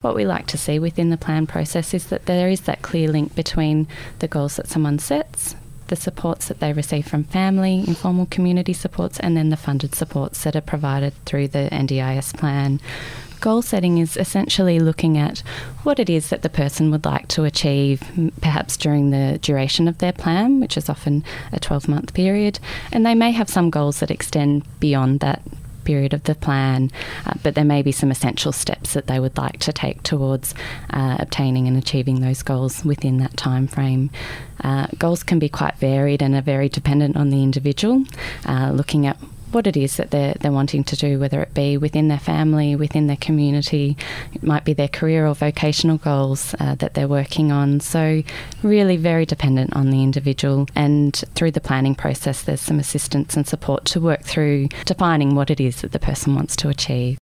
What we like to see within the plan process is that there is that clear link between the goals that someone sets, the supports that they receive from family, informal community supports, and then the funded supports that are provided through the NDIS plan. Goal setting is essentially looking at what it is that the person would like to achieve, perhaps during the duration of their plan, which is often a 12 month period. And they may have some goals that extend beyond that period of the plan, uh, but there may be some essential steps that they would like to take towards uh, obtaining and achieving those goals within that time frame. Uh, goals can be quite varied and are very dependent on the individual, uh, looking at what it is that they're, they're wanting to do, whether it be within their family, within their community, it might be their career or vocational goals uh, that they're working on. So, really very dependent on the individual. And through the planning process, there's some assistance and support to work through defining what it is that the person wants to achieve.